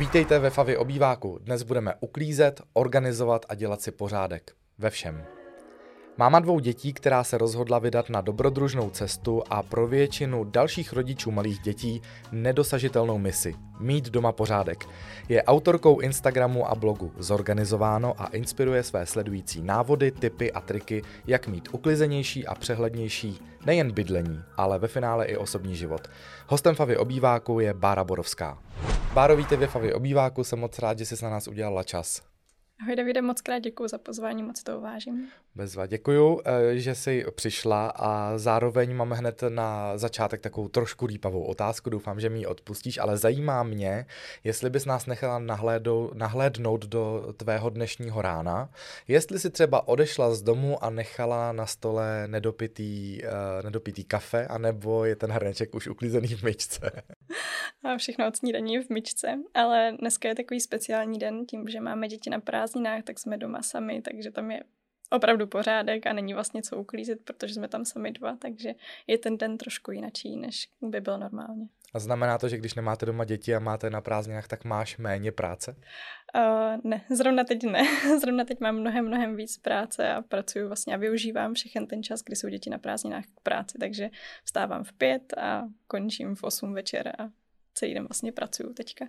Vítejte ve Favy obýváku. Dnes budeme uklízet, organizovat a dělat si pořádek. Ve všem. Máma dvou dětí, která se rozhodla vydat na dobrodružnou cestu a pro většinu dalších rodičů malých dětí nedosažitelnou misi – mít doma pořádek. Je autorkou Instagramu a blogu Zorganizováno a inspiruje své sledující návody, tipy a triky, jak mít uklizenější a přehlednější nejen bydlení, ale ve finále i osobní život. Hostem Favy obýváku je Bára Borovská. Báro, vítej ve Favy obýváku, jsem moc rád, že jsi na nás udělala čas. Ahoj Davide, moc krát děkuji za pozvání, moc to uvážím. Bezva, děkuju, eh, že jsi přišla a zároveň máme hned na začátek takovou trošku rýpavou otázku, doufám, že mi ji odpustíš, ale zajímá mě, jestli bys nás nechala nahlédou, nahlédnout do tvého dnešního rána, jestli si třeba odešla z domu a nechala na stole nedopitý, uh, nedopitý kafe, anebo je ten hrneček už uklízený v myčce. A všechno od snídaní v myčce, ale dneska je takový speciální den, tím, že máme děti na prázdninách, tak jsme doma sami, takže tam je opravdu pořádek a není vlastně co uklízet, protože jsme tam sami dva, takže je ten den trošku jinačí, než by byl normálně. A znamená to, že když nemáte doma děti a máte na prázdninách, tak máš méně práce? Uh, ne, zrovna teď ne. zrovna teď mám mnohem, mnohem víc práce a pracuji vlastně a využívám všechen ten čas, kdy jsou děti na prázdninách k práci, takže vstávám v pět a končím v osm večer a celý den vlastně pracuju teďka.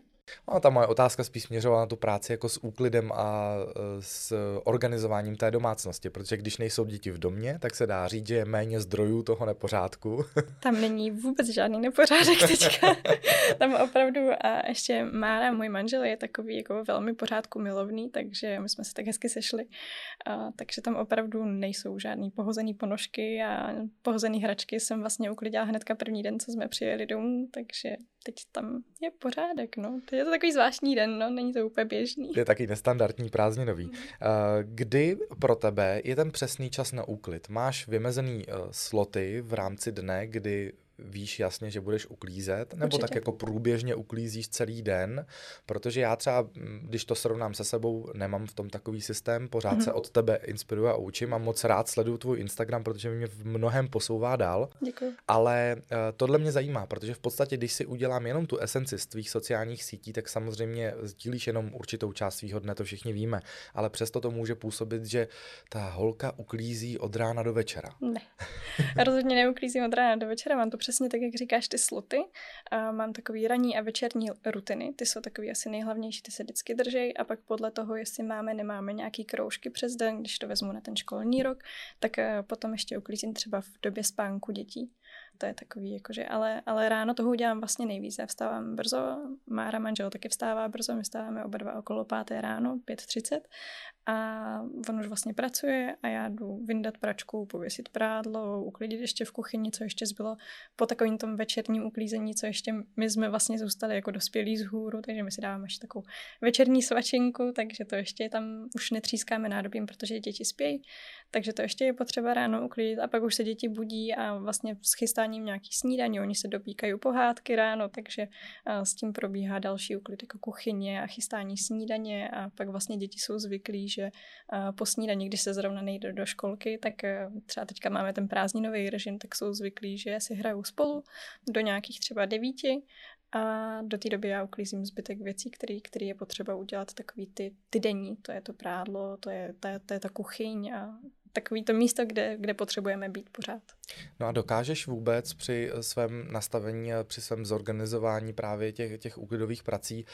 No, ta moje otázka spíš směřovala na tu práci jako s úklidem a e, s organizováním té domácnosti, protože když nejsou děti v domě, tak se dá říct, že je méně zdrojů toho nepořádku. Tam není vůbec žádný nepořádek teďka. Tam opravdu a ještě Mára, můj manžel, je takový jako velmi pořádku milovný, takže my jsme se tak hezky sešli. A, takže tam opravdu nejsou žádný pohozený ponožky a pohozený hračky jsem vlastně uklidila hnedka první den, co jsme přijeli domů, takže teď tam je pořádek, no. Teď je to takový zvláštní den, no, není to úplně běžný. Je taky nestandardní prázdninový. Mm. Kdy pro tebe je ten přesný čas na úklid? Máš vymezený uh, sloty v rámci dne, kdy víš jasně, že budeš uklízet, nebo Určitě. tak jako průběžně uklízíš celý den, protože já třeba, mm, když to srovnám se sebou, nemám v tom takový systém, pořád mm-hmm. se od tebe inspiruji a učím a moc rád sleduju tvůj Instagram, protože mě v mnohem posouvá dál. Děkuji. Ale uh, tohle mě zajímá, protože v podstatě, když si udělám jenom tu esenci z tvých sociálních sítí, tak samozřejmě sdílíš jenom určitou část svého dne, to všichni víme, ale přesto to může působit, že ta holka uklízí od rána do večera. Ne, rozhodně neuklízím od rána do večera, mám to přes přesně tak, jak říkáš, ty sloty. A mám takový ranní a večerní rutiny, ty jsou takový asi nejhlavnější, ty se vždycky držej a pak podle toho, jestli máme, nemáme nějaký kroužky přes den, když to vezmu na ten školní rok, tak eh, potom ještě uklízím třeba v době spánku dětí to je takový, jakože, ale, ale ráno toho udělám vlastně nejvíc. Já vstávám brzo, Mára manžel taky vstává brzo, my vstáváme oba dva okolo páté ráno, 5.30 a on už vlastně pracuje a já jdu vyndat pračku, pověsit prádlo, uklidit ještě v kuchyni, co ještě zbylo po takovým tom večerním uklízení, co ještě my jsme vlastně zůstali jako dospělí z hůru, takže my si dáváme ještě takovou večerní svačinku, takže to ještě tam už netřískáme nádobím, protože děti spějí, takže to ještě je potřeba ráno uklidit a pak už se děti budí a vlastně s chystáním nějaký snídaní, oni se dopíkají pohádky ráno, takže s tím probíhá další uklid jako kuchyně a chystání snídaně a pak vlastně děti jsou zvyklí, že po snídaní, když se zrovna nejde do školky, tak e, třeba teďka máme ten prázdninový režim, tak jsou zvyklí, že si hrajou spolu do nějakých třeba devíti a do té doby já uklízím zbytek věcí, který, který je potřeba udělat takový ty, ty denní, to je to prádlo, to je, to je, to je ta kuchyň a takový to místo, kde, kde potřebujeme být pořád. No a dokážeš vůbec při svém nastavení, při svém zorganizování právě těch, těch úklidových prací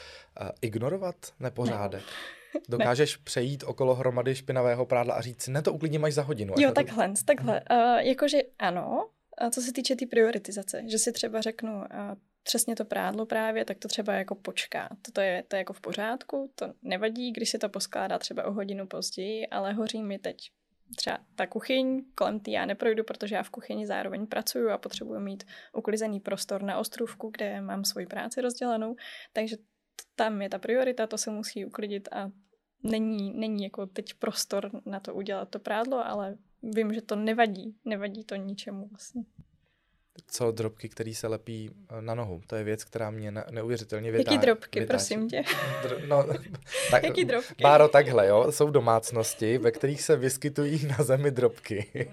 uh, ignorovat nepořádek? Ne. Dokážeš ne. přejít okolo hromady špinavého prádla a říct si, ne, to uklidím až za hodinu. Jo, takhle, to... takhle. Uh, jakože ano, a co se týče té tý prioritizace, že si třeba řeknu, uh, přesně to prádlo právě, tak to třeba jako počká. To je, to je jako v pořádku, to nevadí, když se to poskládá třeba o hodinu později, ale hoří mi teď třeba ta kuchyň, kolem té já neprojdu, protože já v kuchyni zároveň pracuju a potřebuji mít uklizený prostor na ostrůvku, kde mám svoji práci rozdělenou, takže tam je ta priorita, to se musí uklidit a není, není jako teď prostor na to udělat to prádlo, ale vím, že to nevadí, nevadí to ničemu vlastně. Co drobky, které se lepí eh, na nohu. To je věc, která mě neuvěřitelně vytáčí. Jaký drobky, vytáčí. prosím tě? no, tak, Jaký drobky? Báro, takhle, jo. Jsou domácnosti, ve kterých se vyskytují na zemi drobky.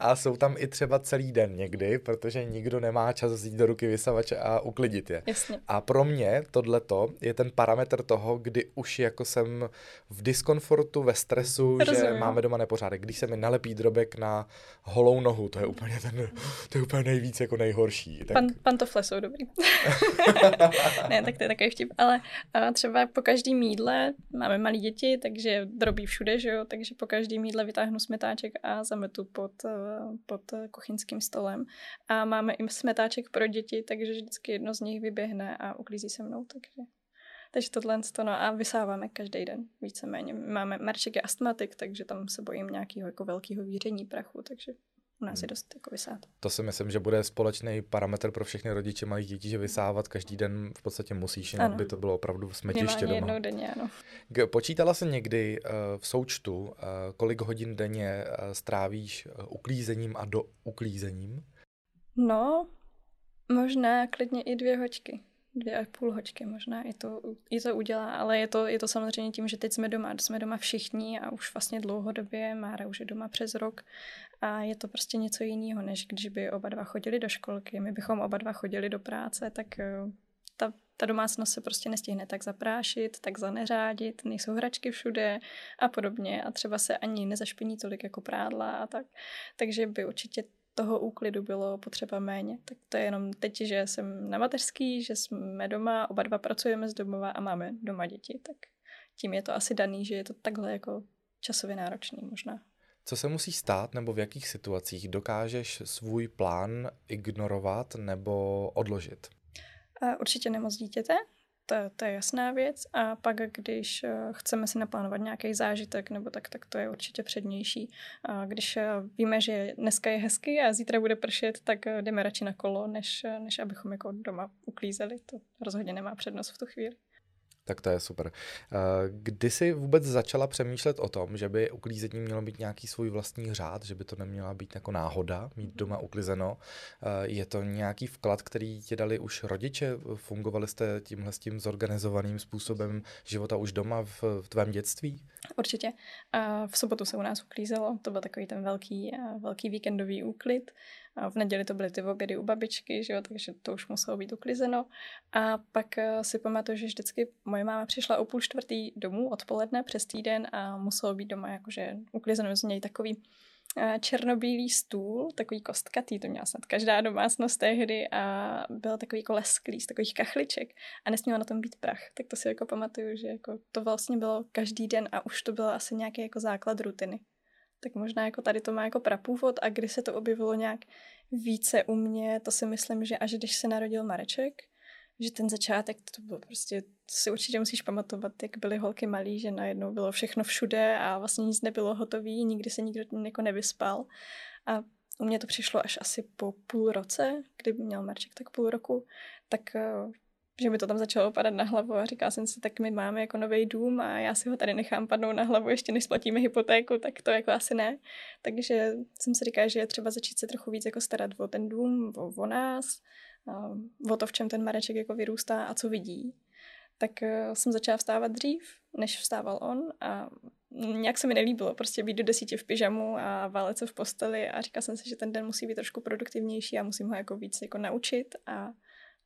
a jsou tam i třeba celý den někdy, protože nikdo nemá čas vzít do ruky vysavač a uklidit je. Jasně. A pro mě tohleto je ten parametr toho, kdy už jako jsem v diskomfortu, ve stresu, Rozumím. že máme doma nepořádek. Když se mi nalepí drobek na holou nohu, to je úplně ten, to je úplně nejvíc jako nejhorší. Tak... Pan, pantofle jsou dobrý. ne, tak to je takový vtip. Ale a třeba po každém mídle máme malé děti, takže drobí všude, že jo? Takže po každém mídle vytáhnu smetáček a zametu pod, eh, pod kuchyňským stolem. A máme i smetáček pro děti, takže vždycky jedno z nich vyběhne a uklízí se mnou, takže... Takže tohle to, no a vysáváme každý den, víceméně. Máme, Marček je astmatik, takže tam se bojím nějakého jako velkého víření prachu, takže u nás je hmm. dost jako vysát. To si myslím, že bude společný parametr pro všechny rodiče malých dětí, že vysávat každý den v podstatě musíš, jinak by to bylo opravdu smetiště doma. jednou denně, ano. Počítala se někdy uh, v součtu, uh, kolik hodin denně uh, strávíš uklízením a do uklízením? No, možná klidně i dvě hoďky dvě a půl hoďky možná i to, i to udělá, ale je to, je to samozřejmě tím, že teď jsme doma, jsme doma všichni a už vlastně dlouhodobě, Mára už je doma přes rok a je to prostě něco jiného, než když by oba dva chodili do školky, my bychom oba dva chodili do práce, tak eh, ta, ta domácnost se prostě nestihne tak zaprášit, tak zaneřádit, nejsou hračky všude a podobně a třeba se ani nezašpiní tolik jako prádla a tak. Takže by určitě toho úklidu bylo potřeba méně. Tak to je jenom teď, že jsem na mateřský, že jsme doma, oba dva pracujeme z domova a máme doma děti, tak tím je to asi daný, že je to takhle jako časově náročný možná. Co se musí stát nebo v jakých situacích dokážeš svůj plán ignorovat nebo odložit? Určitě nemoc dítěte, to, to je jasná věc. A pak, když eh, chceme si naplánovat nějaký zážitek, nebo tak, tak to je určitě přednější. A když eh, víme, že dneska je hezky a zítra bude pršet, tak eh, jdeme radši na kolo, než, než abychom jako doma uklízeli. To rozhodně nemá přednost v tu chvíli. Tak to je super. Eh, kdy jsi vůbec začala přemýšlet o tom, že by uklízení mělo být nějaký svůj vlastní řád, že by to neměla být jako náhoda, mít mhm. doma uklizeno? Eh, je to nějaký vklad, který ti dali už rodiče? Fungovali jste tímhle s tím zorganizovaným způsobem života už doma v, v tvém dětství? Určitě. V sobotu se u nás uklízelo, to byl takový ten velký, eh, velký víkendový úklid. V neděli to byly ty obědy u babičky, že jo, takže to už muselo být uklizeno. A pak eh, si pamatuju, že vždycky moje máma přišla o půl čtvrtý domů odpoledne přes týden a muselo být doma jakože uklizeno z něj takový eh, černobílý stůl, takový kostkatý, to měla snad každá domácnost tehdy a byl takový jako lesklý z takových kachliček a nesmělo na tom být prach. Tak to si jako pamatuju, že jako to vlastně bylo každý den a už to bylo asi nějaký jako základ rutiny tak možná jako tady to má jako prapůvod a kdy se to objevilo nějak více u mě, to si myslím, že až když se narodil Mareček, že ten začátek, to bylo prostě, to si určitě musíš pamatovat, jak byly holky malí, že najednou bylo všechno všude a vlastně nic nebylo hotový, nikdy se nikdo jako nevyspal. A u mě to přišlo až asi po půl roce, kdy měl Marček tak půl roku, tak eh, že mi to tam začalo padat na hlavu a říkala jsem si, tak my máme jako nový dům a já si ho tady nechám padnout na hlavu, ještě než splatíme hypotéku, tak to jako asi ne. Takže jsem si říkala, že je třeba začít se trochu víc jako starat o ten dům, o, o nás, o to, v čem ten Mareček jako vyrůstá a co vidí. Tak e, jsem začala vstávat dřív, než vstával on a nějak se mi nelíbilo prostě být do desíti v pyžamu a válet se v posteli a říkala jsem si, že ten den musí být trošku produktivnější a musím ho jako víc jako naučit a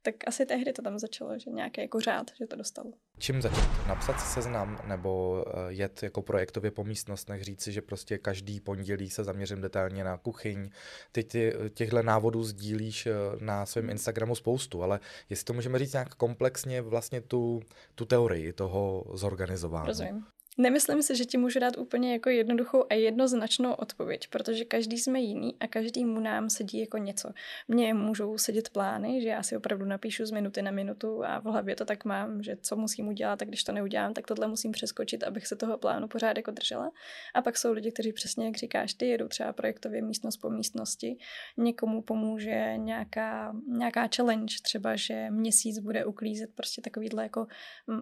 tak asi tehdy to tam začalo, že nějaký jako řád, že to dostalo. Čím začít? Napsat si seznam nebo eh, jet jako projektově po místnostech, říci, že prostě každý pondělí se zaměřím detailně na kuchyň. Ty, ty těchto návodů sdílíš eh, na svém Instagramu spoustu, ale jestli to můžeme říct nějak komplexně vlastně tu, tu teorii toho zorganizování. Rozumím. Nemyslím si, že ti můžu dát úplně jako jednoduchou a jednoznačnou odpověď, protože každý jsme jiný a každý mu nám sedí jako něco. Mně můžou sedět plány, že já si opravdu napíšu z minuty na minutu a v hlavě to tak mám, že co musím udělat a když to neudělám, tak tohle musím přeskočit, abych se toho plánu pořád jako držela. A pak jsou lidi, kteří přesně, jak říkáš, ty jedou třeba projektově místnost po místnosti, někomu pomůže nějaká, nějaká challenge, třeba, že měsíc bude uklízet prostě takovýhle jako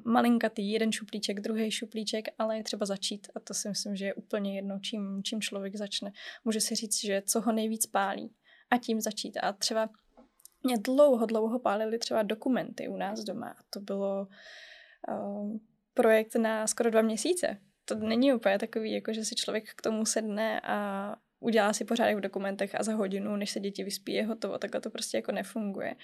malinkatý, jeden šuplíček, druhý šuplíček, ale je třeba začít a to si myslím, že je úplně jedno, čím, čím člověk začne. Může si říct, že co ho nejvíc pálí a tím začít. A třeba mě dlouho, dlouho pálili třeba dokumenty u nás doma. To bylo uh, projekt na skoro dva měsíce. To není úplně takový, jako že si člověk k tomu sedne a udělá si pořádek v dokumentech a za hodinu, než se děti vyspí, je hotovo. Takhle to prostě jako nefunguje.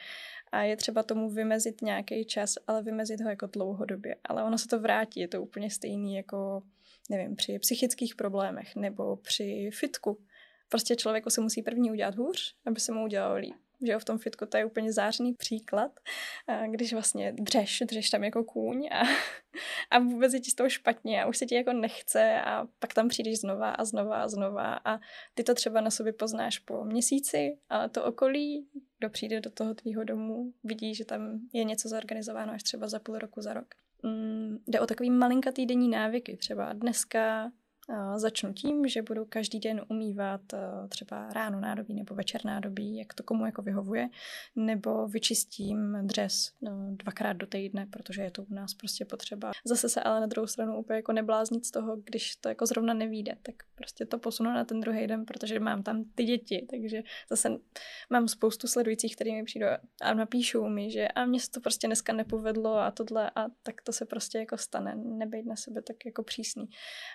A je třeba tomu vymezit nějaký čas, ale vymezit ho jako dlouhodobě. Ale ono se to vrátí, je to úplně stejný jako, nevím, při psychických problémech nebo při fitku. Prostě člověku se musí první udělat hůř, aby se mu udělalo líp že jo, v tom fitku to je úplně zářný příklad, když vlastně dřeš, dřeš tam jako kůň a, a vůbec je ti z toho špatně a už se ti jako nechce a pak tam přijdeš znova a znova a znova a ty to třeba na sobě poznáš po měsíci, ale to okolí, kdo přijde do toho tvýho domu, vidí, že tam je něco zorganizováno až třeba za půl roku, za rok. Mm, jde o takový malinkatý denní návyky. Třeba dneska Začnu tím, že budu každý den umývat eh, třeba ráno nádobí nebo večer nádobí, jak to komu jako vyhovuje, nebo vyčistím dřez no, dvakrát do týdne, protože je to u nás prostě potřeba. Zase se ale na druhou stranu úplně jako nebláznit z toho, když to jako zrovna nevíde, tak prostě to posunu na ten druhý den, protože mám tam ty děti, takže zase mám spoustu sledujících, který mi přijdou a napíšou mi, že a mně se to prostě dneska nepovedlo a tohle a tak to se prostě jako stane, nebejt na sebe tak jako přísný.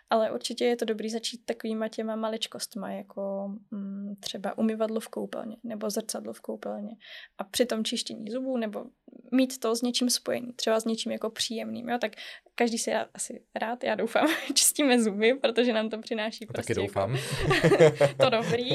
Ale určitě určitě je to dobrý začít takovýma těma maličkostma, jako mm, třeba umyvadlo v koupelně nebo zrcadlo v koupelně. A při tom čištění zubů nebo mít to s něčím spojení, třeba s něčím jako příjemným. Jo? Tak každý si rád, asi rád, já doufám, čistíme zuby, protože nám to přináší no, prostě Taky jako doufám. Jako to dobrý,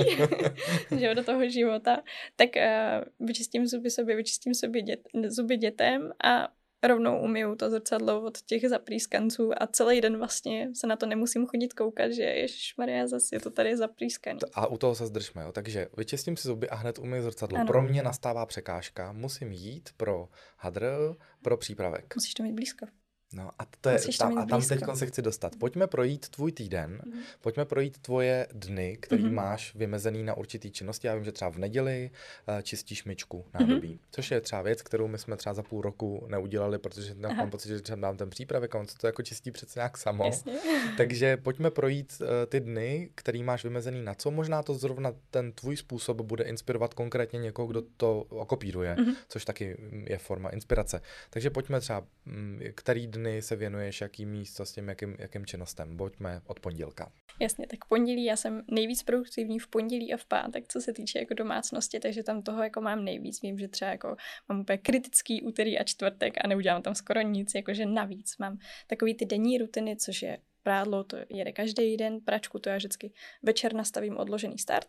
že do toho života. Tak uh, vyčistím zuby sobě, vyčistím sobě dět, zuby dětem a rovnou umiju to zrcadlo od těch zaprýskanců a celý den vlastně se na to nemusím chodit koukat, že Maria zase je to tady zaprýskaný. A u toho se zdržme, jo. takže vyčistím si zuby a hned umiju zrcadlo. Ano. Pro mě nastává překážka, musím jít pro hadr, pro přípravek. Musíš to mít blízko. No a, to je, tam, a tam teď se chci dostat. Pojďme projít tvůj týden, mm. pojďme projít tvoje dny, který mm. máš vymezený na určitý činnosti. Já vím, že třeba v neděli uh, čistíš myčku nádobí, mm. což je třeba věc, kterou my jsme třeba za půl roku neudělali, protože Aha. mám pocit, že třeba dám ten přípravek a on se to jako čistí přece nějak samo. Jasně. Takže pojďme projít uh, ty dny, který máš vymezený na co. Možná to zrovna ten tvůj způsob bude inspirovat konkrétně někoho, kdo to okopíruje, mm. což taky je forma inspirace. Takže pojďme třeba, mm, který dny dny se věnuješ, jaký místo s tím, jakým, jakým činnostem? Pojďme od pondělka. Jasně, tak pondělí já jsem nejvíc produktivní v pondělí a v pátek, co se týče jako domácnosti, takže tam toho jako mám nejvíc. Vím, že třeba jako mám úplně kritický úterý a čtvrtek a neudělám tam skoro nic, jakože navíc mám takový ty denní rutiny, což je prádlo, to jede každý den, pračku to já vždycky večer nastavím odložený start,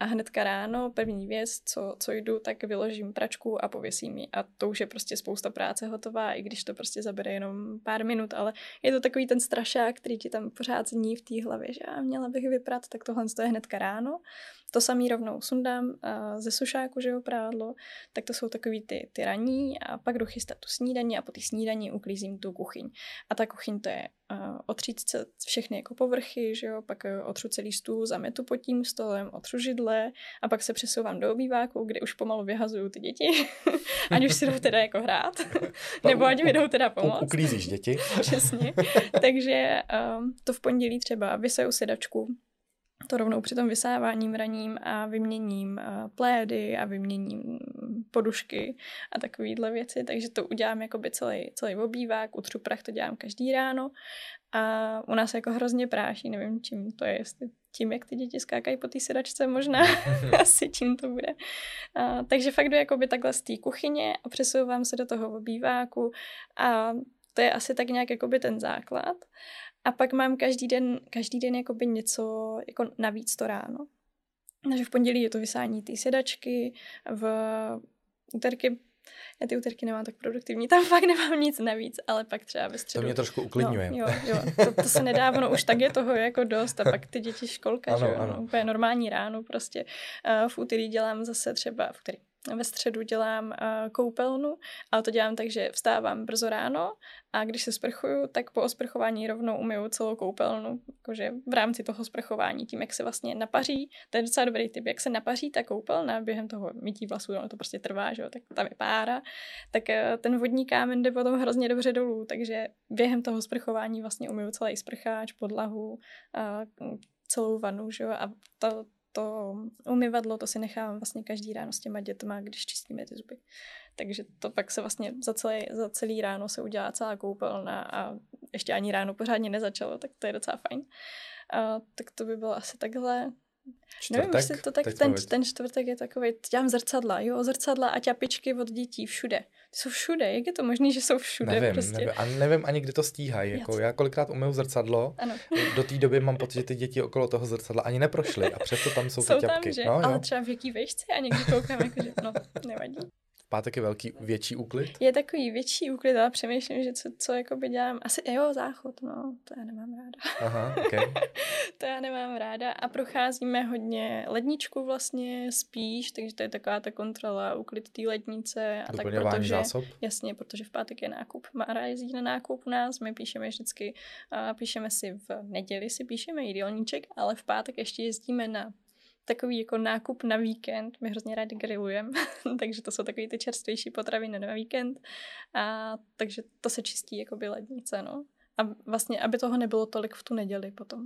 a hnedka ráno, první věc, co, co jdu, tak vyložím pračku a pověsím ji. A to už je prostě spousta práce hotová, i když to prostě zabere jenom pár minut, ale je to takový ten strašák, který ti tam pořád zní v té hlavě, že já měla bych vyprat, tak tohle je hnedka ráno. To samý rovnou sundám uh, ze sušáku, že jo, prádlo, tak to jsou takový ty, ty raní a pak jdu chystat tu snídaní a po té snídaní uklízím tu kuchyň. A ta kuchyň to je uh, otřít se všechny jako povrchy, že jo, pak uh, otřu celý stůl, zametu pod tím stolem, otřu židle a pak se přesouvám do obýváku, kde už pomalu vyhazuju ty děti, ať už si jdou teda jako hrát, nebo ať mi jdou teda pomoct. Uklízíš děti. Přesně. Takže um, to v pondělí třeba vyseju sedačku, to rovnou při tom vysávání raním a vyměním uh, plédy a vyměním podušky a takovýhle věci, takže to udělám jakoby celý, celý obývák, utřu prach, to dělám každý ráno a u nás jako hrozně práší, nevím čím to je, jestli tím, jak ty děti skákají po té sedačce, možná asi tím to bude. A, takže fakt jdu jakoby takhle z té kuchyně a přesouvám se do toho obýváku a to je asi tak nějak jakoby ten základ. A pak mám každý den, každý den jakoby něco jako navíc to ráno. Takže v pondělí je to vysání té sedačky, v úterky já ty úterky nemám tak produktivní, tam fakt nemám nic navíc, ale pak třeba ve středu. To mě trošku uklidňuje. No, jo, jo, to, to se nedá, ono už tak je toho jako dost a pak ty děti školka, ano, že jo, ano. No, úplně normální ráno prostě. Uh, v úterý dělám zase třeba, v úterý, ve středu dělám uh, koupelnu, ale to dělám tak, že vstávám brzo ráno a když se sprchuju, tak po osprchování rovnou umyju celou koupelnu, jakože v rámci toho sprchování, tím, jak se vlastně napaří, to je docela dobrý typ, jak se napaří ta koupelna během toho mytí vlasů, no to prostě trvá, že jo, tak tam je pára, tak uh, ten vodní kámen jde potom hrozně dobře dolů, takže během toho sprchování vlastně umyju celý sprcháč, podlahu, uh, celou vanu, že jo, a to, to umyvadlo, to si nechávám vlastně každý ráno s těma dětma, když čistíme ty zuby. Takže to pak se vlastně za celý, za celý ráno se udělá celá koupelna a ještě ani ráno pořádně nezačalo, tak to je docela fajn. A, tak to by bylo asi takhle. Čtvrtek, Nevím, jestli to tak, ten, ten čtvrtek je takový, dělám zrcadla, jo, zrcadla a ťapičky od dětí všude. Jsou všude, jak je to možné, že jsou všude nevím, prostě? Nevím, a nevím ani, kdy to stíhají. Jako, já kolikrát umyju zrcadlo, ano. do té doby mám pocit, že ty děti okolo toho zrcadla ani neprošly a přesto tam jsou, jsou ty ťapky. Tam, že? No, Ale třeba v jaký vejšce a někdy koukám, jako, že no, nevadí pátek je velký, větší úklid? Je takový větší úklid, ale přemýšlím, že co, co jakoby dělám. Asi, jo, záchod, no, to já nemám ráda. Aha, okay. to já nemám ráda a procházíme hodně ledničku vlastně spíš, takže to je taková ta kontrola, úklid té lednice. A tak protože, zásob? Jasně, protože v pátek je nákup. Mára jezdí na nákup u nás, my píšeme vždycky, a píšeme si v neděli si píšeme jídelníček, ale v pátek ještě jezdíme na takový jako nákup na víkend. My hrozně rádi grillujeme, takže to jsou takový ty čerstvější potraviny na víkend. A takže to se čistí jako by lednice, no. A vlastně, aby toho nebylo tolik v tu neděli potom.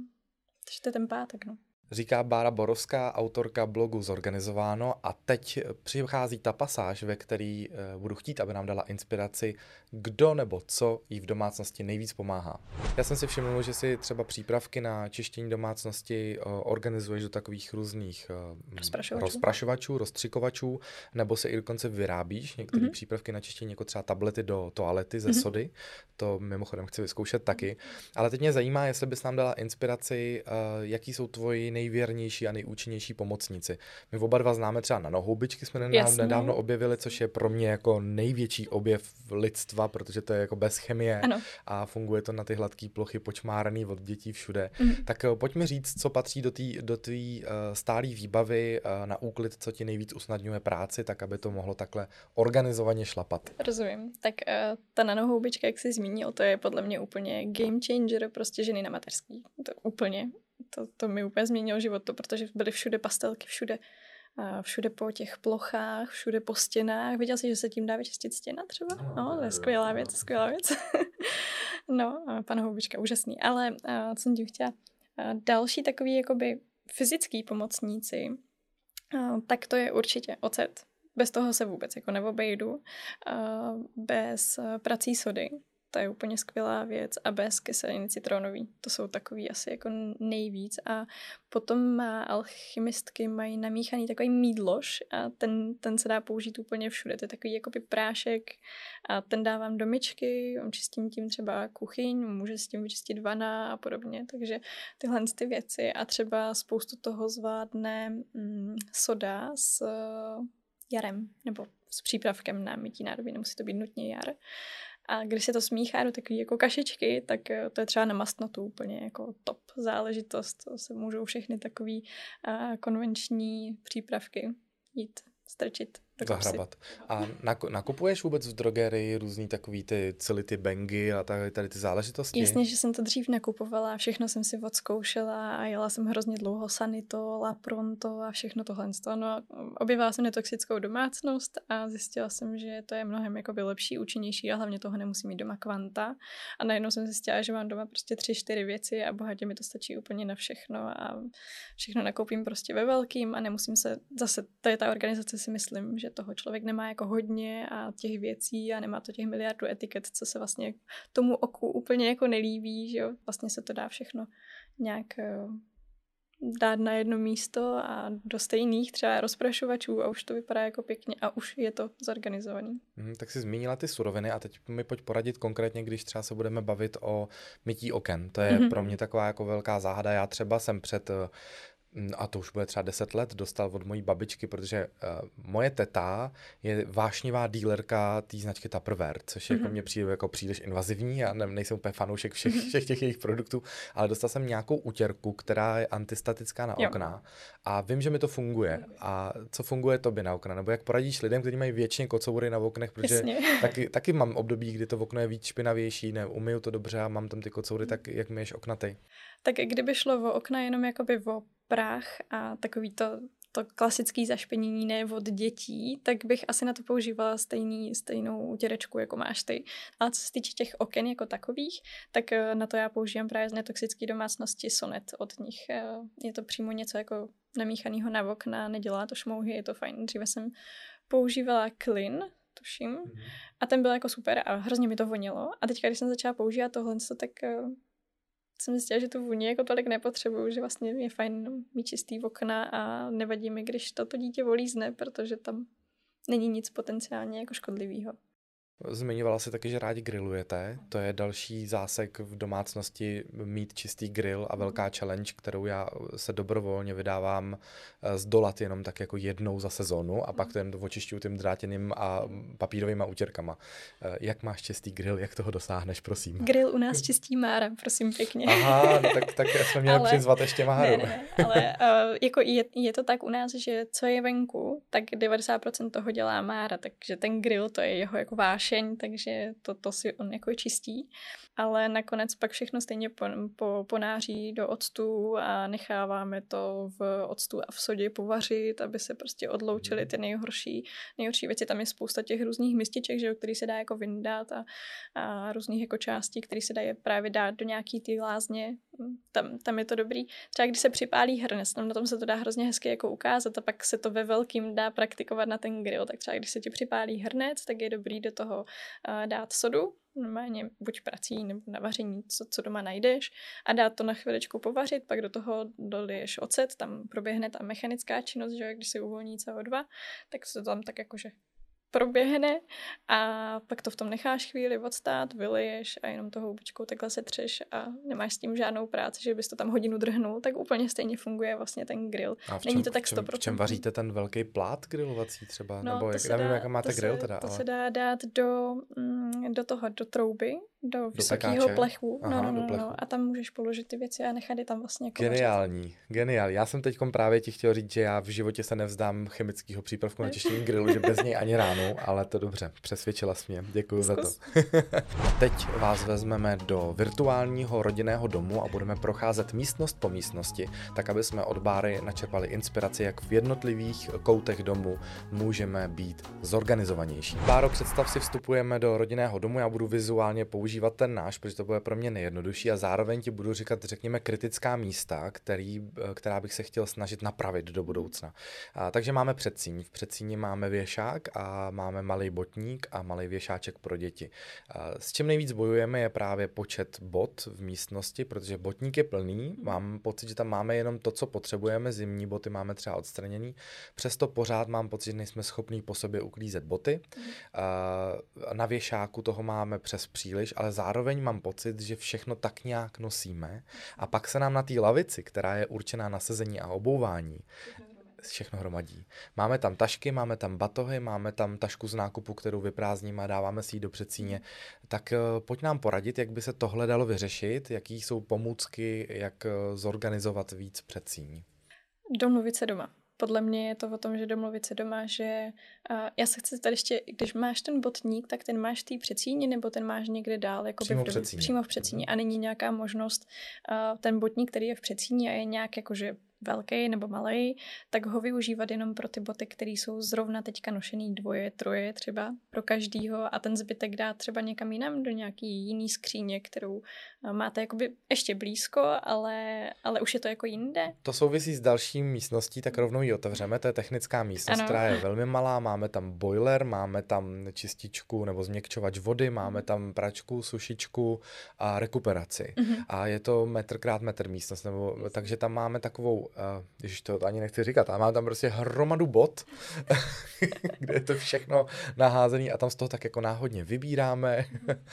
Takže to je ten pátek, no říká Bára Borovská, autorka blogu Zorganizováno a teď přichází ta pasáž, ve který eh, budu chtít, aby nám dala inspiraci, kdo nebo co jí v domácnosti nejvíc pomáhá. Já jsem si všiml, že si třeba přípravky na čištění domácnosti eh, organizuješ do takových různých eh, rozprašovačů, rozprašovačů rozstřikovačů, nebo se i dokonce vyrábíš některé mm-hmm. přípravky na čištění, jako třeba tablety do toalety ze mm-hmm. sody. To mimochodem chci vyzkoušet taky. Ale teď mě zajímá, jestli bys nám dala inspiraci, jaký jsou tvoji nejvěrnější a nejúčinnější pomocníci. My oba dva známe třeba nanohoubičky, jsme nedávno, nedávno objevili, což je pro mě jako největší objev lidstva, protože to je jako bez chemie ano. a funguje to na ty hladké plochy, počmáraný od dětí všude. Mm. Tak eh, pojďme říct, co patří do té do tý, uh, stálé výbavy uh, na úklid, co ti nejvíc usnadňuje práci, tak aby to mohlo takhle organizovaně šlapat. Rozumím. Tak uh, ta nanohoubička, jak jsi zmínil, to je podle mě úplně game changer, prostě ženy na mateřský. To úplně to, to mi úplně změnilo život, to, protože byly všude pastelky, všude, a všude po těch plochách, všude po stěnách. Viděl jsi, že se tím dá vyčistit stěna třeba? No, no to je skvělá věc, skvělá věc. no, pan Houbička, úžasný. Ale a, co jsem tím chtěla? A, další takový jakoby fyzický pomocníci, a, tak to je určitě ocet. Bez toho se vůbec jako neobejdu. Bez prací sody, to je úplně skvělá věc a bez kyseliny citronový. To jsou takový asi jako nejvíc. A potom má alchymistky mají namíchaný takový mídlož a ten, ten se dá použít úplně všude. To je takový jakoby prášek a ten dávám do myčky, čistím tím třeba kuchyň, může s tím vyčistit vana a podobně. Takže tyhle ty věci a třeba spoustu toho zvládne mm, soda s uh, jarem nebo s přípravkem na mytí nádobí, nemusí to být nutně jar. A když se to smíchá do takové jako kašičky, tak eh, to je třeba na mastnotu úplně jako top záležitost. To se můžou všechny takové uh, konvenční přípravky jít strčit Zahrabat. A nakupuješ vůbec v drogerii různý takový ty celý ty bengy a tady, tady ty záležitosti? Jasně, že jsem to dřív nakupovala, všechno jsem si odzkoušela a jela jsem hrozně dlouho Sanito, La Pronto a všechno tohle. No, objevila jsem netoxickou domácnost a zjistila jsem, že to je mnohem jakoby lepší, účinnější a hlavně toho nemusím mít doma kvanta. A najednou jsem zjistila, že mám doma prostě tři, čtyři věci a bohatě mi to stačí úplně na všechno a všechno nakoupím prostě ve velkým a nemusím se, zase to je ta organizace si myslím, že že toho člověk nemá jako hodně a těch věcí a nemá to těch miliardů etiket, co se vlastně tomu oku úplně jako nelíbí, že jo, vlastně se to dá všechno nějak eh, dát na jedno místo a do stejných třeba rozprašovačů a už to vypadá jako pěkně a už je to zorganizovaný. Hmm, tak si zmínila ty suroviny a teď mi pojď poradit konkrétně, když třeba se budeme bavit o mytí oken. To je mm-hmm. pro mě taková jako velká záhada. Já třeba jsem před eh, a to už bude třeba 10 let, dostal od mojí babičky, protože uh, moje teta je vášnivá dílerka té značky Tupperware, což mm-hmm. jako mhm. mě přijde jako příliš invazivní, já ne, nejsem úplně fanoušek všech, mm-hmm. všech těch jejich produktů, ale dostal jsem nějakou utěrku, která je antistatická na jo. okna a vím, že mi to funguje. A co funguje tobě na okna? Nebo jak poradíš lidem, kteří mají většině kocoury na oknech, protože taky, taky mám období, kdy to okno je víc špinavější, ne, umyju to dobře a mám tam ty kocoury, tak jak myješ okna ty? Tak kdyby šlo o okna jenom jakoby o prach a takový to, to klasické zašpinění ne od dětí, tak bych asi na to používala stejný, stejnou utěrečku, jako máš ty. A co se týče těch oken jako takových, tak eh, na to já používám právě z netoxické domácnosti Sonet od nich. Eh, je to přímo něco jako namíchaného na okna, nedělá to šmouhy, je to fajn. Dříve jsem používala klin, tuším, mm-hmm. a ten byl jako super a hrozně mi to vonilo. A teďka, když jsem začala používat tohle, tak jsem zjistila, že tu vůni jako tolik nepotřebuju, že vlastně je fajn mít čistý okna a nevadí mi, když toto dítě volízne, protože tam není nic potenciálně jako škodlivého. Zmiňovala si taky, že rádi grillujete. To je další zásek v domácnosti mít čistý grill a velká mhm. challenge, kterou já se dobrovolně vydávám eh, zdolat jenom tak jako jednou za sezónu a pak ten očišťuju tím drátěným a papírovými útěrkama. Eh, jak máš čistý grill, jak toho dosáhneš, prosím? Grill u nás čistí Mára, prosím pěkně. Aha, no tak, tak jsme měli ale, přizvat ještě Máru. Ne, ne, ale uh, jako je, je, to tak u nás, že co je venku, tak 90% toho dělá Mára, takže ten grill to je jeho jako váš vášeň, takže to, to si on jako čistí. Ale nakonec pak všechno stejně po, po, ponáří do octu a necháváme to v octu a v sodě povařit, aby se prostě odloučily ty nejhorší, nejhorší věci. Tam je spousta těch různých mističek, že který se dá jako vyndat a, a různých jako částí, které se dají právě dát do nějaký ty lázně. Tam, tam je to dobrý. Třeba když se připálí hrnec, tam na tom se to dá hrozně hezky jako ukázat a pak se to ve velkým dá praktikovat na ten grill. Tak třeba když se ti připálí hrnec, tak je dobrý do toho dát sodu, normálně buď prací nebo na vaření, co, co doma najdeš a dát to na chviličku povařit, pak do toho doliješ ocet, tam proběhne ta mechanická činnost, že když se uvolní CO2, tak se to tam tak jakože proběhne a pak to v tom necháš chvíli odstát, vyliješ a jenom to houbičkou takhle se třeš a nemáš s tím žádnou práci, že bys to tam hodinu drhnul, tak úplně stejně funguje vlastně ten grill. A v čem, Není to tak 100%. V čem, v čem vaříte ten velký plát grilovací třeba? No, Nebo jak, nevím, jaká máte grill se, teda. To ale... se dá dát do, mm, do toho, do trouby, do vysokého plechu. Aha, no, no, no, no, a tam můžeš položit ty věci a nechat je tam vlastně jako Geniální, vařit. geniální. Já jsem teď právě ti chtěl říct, že já v životě se nevzdám chemického přípravku na těštění grilu, že bez něj ani ráno, ale to dobře, přesvědčila jsi mě. Děkuji za to. teď vás vezmeme do virtuálního rodinného domu a budeme procházet místnost po místnosti, tak aby jsme od Báry načerpali inspiraci, jak v jednotlivých koutech domu můžeme být zorganizovanější. Báro, představ si, vstupujeme do rodinného domu, já budu vizuálně používat používat ten náš, protože to bude pro mě nejjednodušší a zároveň ti budu říkat, řekněme, kritická místa, který, eh, která bych se chtěl snažit napravit do budoucna. A, takže máme předsíň. V předsíni máme věšák a máme malý botník a malý věšáček pro děti. A, s čím nejvíc bojujeme je právě počet bot v místnosti, protože botník je plný, mám pocit, že tam máme jenom to, co potřebujeme, zimní boty máme třeba odstraněný, přesto pořád mám pocit, že nejsme schopní po sobě uklízet boty. A, na věšáku toho máme přes příliš ale zároveň mám pocit, že všechno tak nějak nosíme a pak se nám na té lavici, která je určená na sezení a obouvání, všechno hromadí. Máme tam tašky, máme tam batohy, máme tam tašku z nákupu, kterou vyprázdníme a dáváme si ji do předsíně. Tak uh, pojď nám poradit, jak by se tohle dalo vyřešit, jaký jsou pomůcky, jak uh, zorganizovat víc předsíní. Domluvit se doma podle mě je to o tom, že domluvit se doma, že uh, já se chci tady ještě, když máš ten botník, tak ten máš v té nebo ten máš někde dál, jako přímo, v, přecíni. přímo v přecíni mhm. a není nějaká možnost uh, ten botník, který je v přecíni a je nějak jakože velký nebo malý, tak ho využívat jenom pro ty boty, které jsou zrovna teďka nošený dvoje, troje třeba pro každýho a ten zbytek dát třeba někam jinam do nějaký jiný skříně, kterou eh, máte jakoby ještě blízko, ale, ale už je to jako jinde. To souvisí s další místností, tak rovnou ji otevřeme. To je technická místnost, ano. která je velmi malá. Máme tam boiler, máme tam čističku nebo změkčovač vody, máme tam pračku, sušičku a rekuperaci. Mm-hmm. A je to metr krát metr místnost, nebo, takže tam máme takovou uh, když to ani nechci říkat, ale mám tam prostě hromadu bot, kde je to všechno naházený a tam z toho tak jako náhodně vybíráme.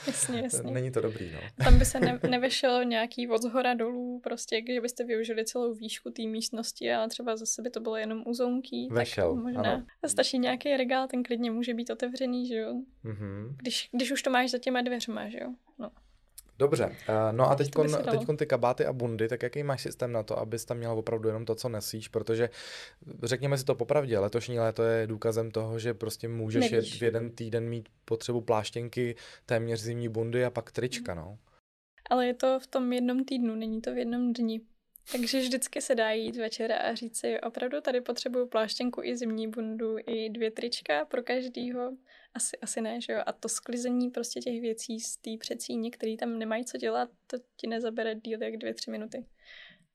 Jasně, jasně. Není to dobrý, no. Tam by se ne, nevešel nějaký od zhora dolů, prostě, že byste využili celou výšku té místnosti, ale třeba zase by to bylo jenom uzounký. Vešel, tak možná. Ano. Stačí nějaký regál, ten klidně může být otevřený, že jo. Mm-hmm. Když, když už to máš za těma dveřma, že jo. No. Dobře, uh, no a teď ty kabáty a bundy, tak jaký máš systém na to, abys tam měla opravdu jenom to, co nesíš, protože řekněme si to popravdě, letošní léto je důkazem toho, že prostě můžeš Nevíš. v jeden týden mít potřebu pláštěnky, téměř zimní bundy a pak trička, no. Ale je to v tom jednom týdnu, není to v jednom dni. Takže vždycky se dá jít večer a říct si, opravdu tady potřebuju pláštěnku i zimní bundu, i dvě trička pro každýho. Asi, asi ne, že jo? A to sklizení prostě těch věcí z té přecíně, který tam nemají co dělat, to ti nezabere díl jak dvě, tři minuty.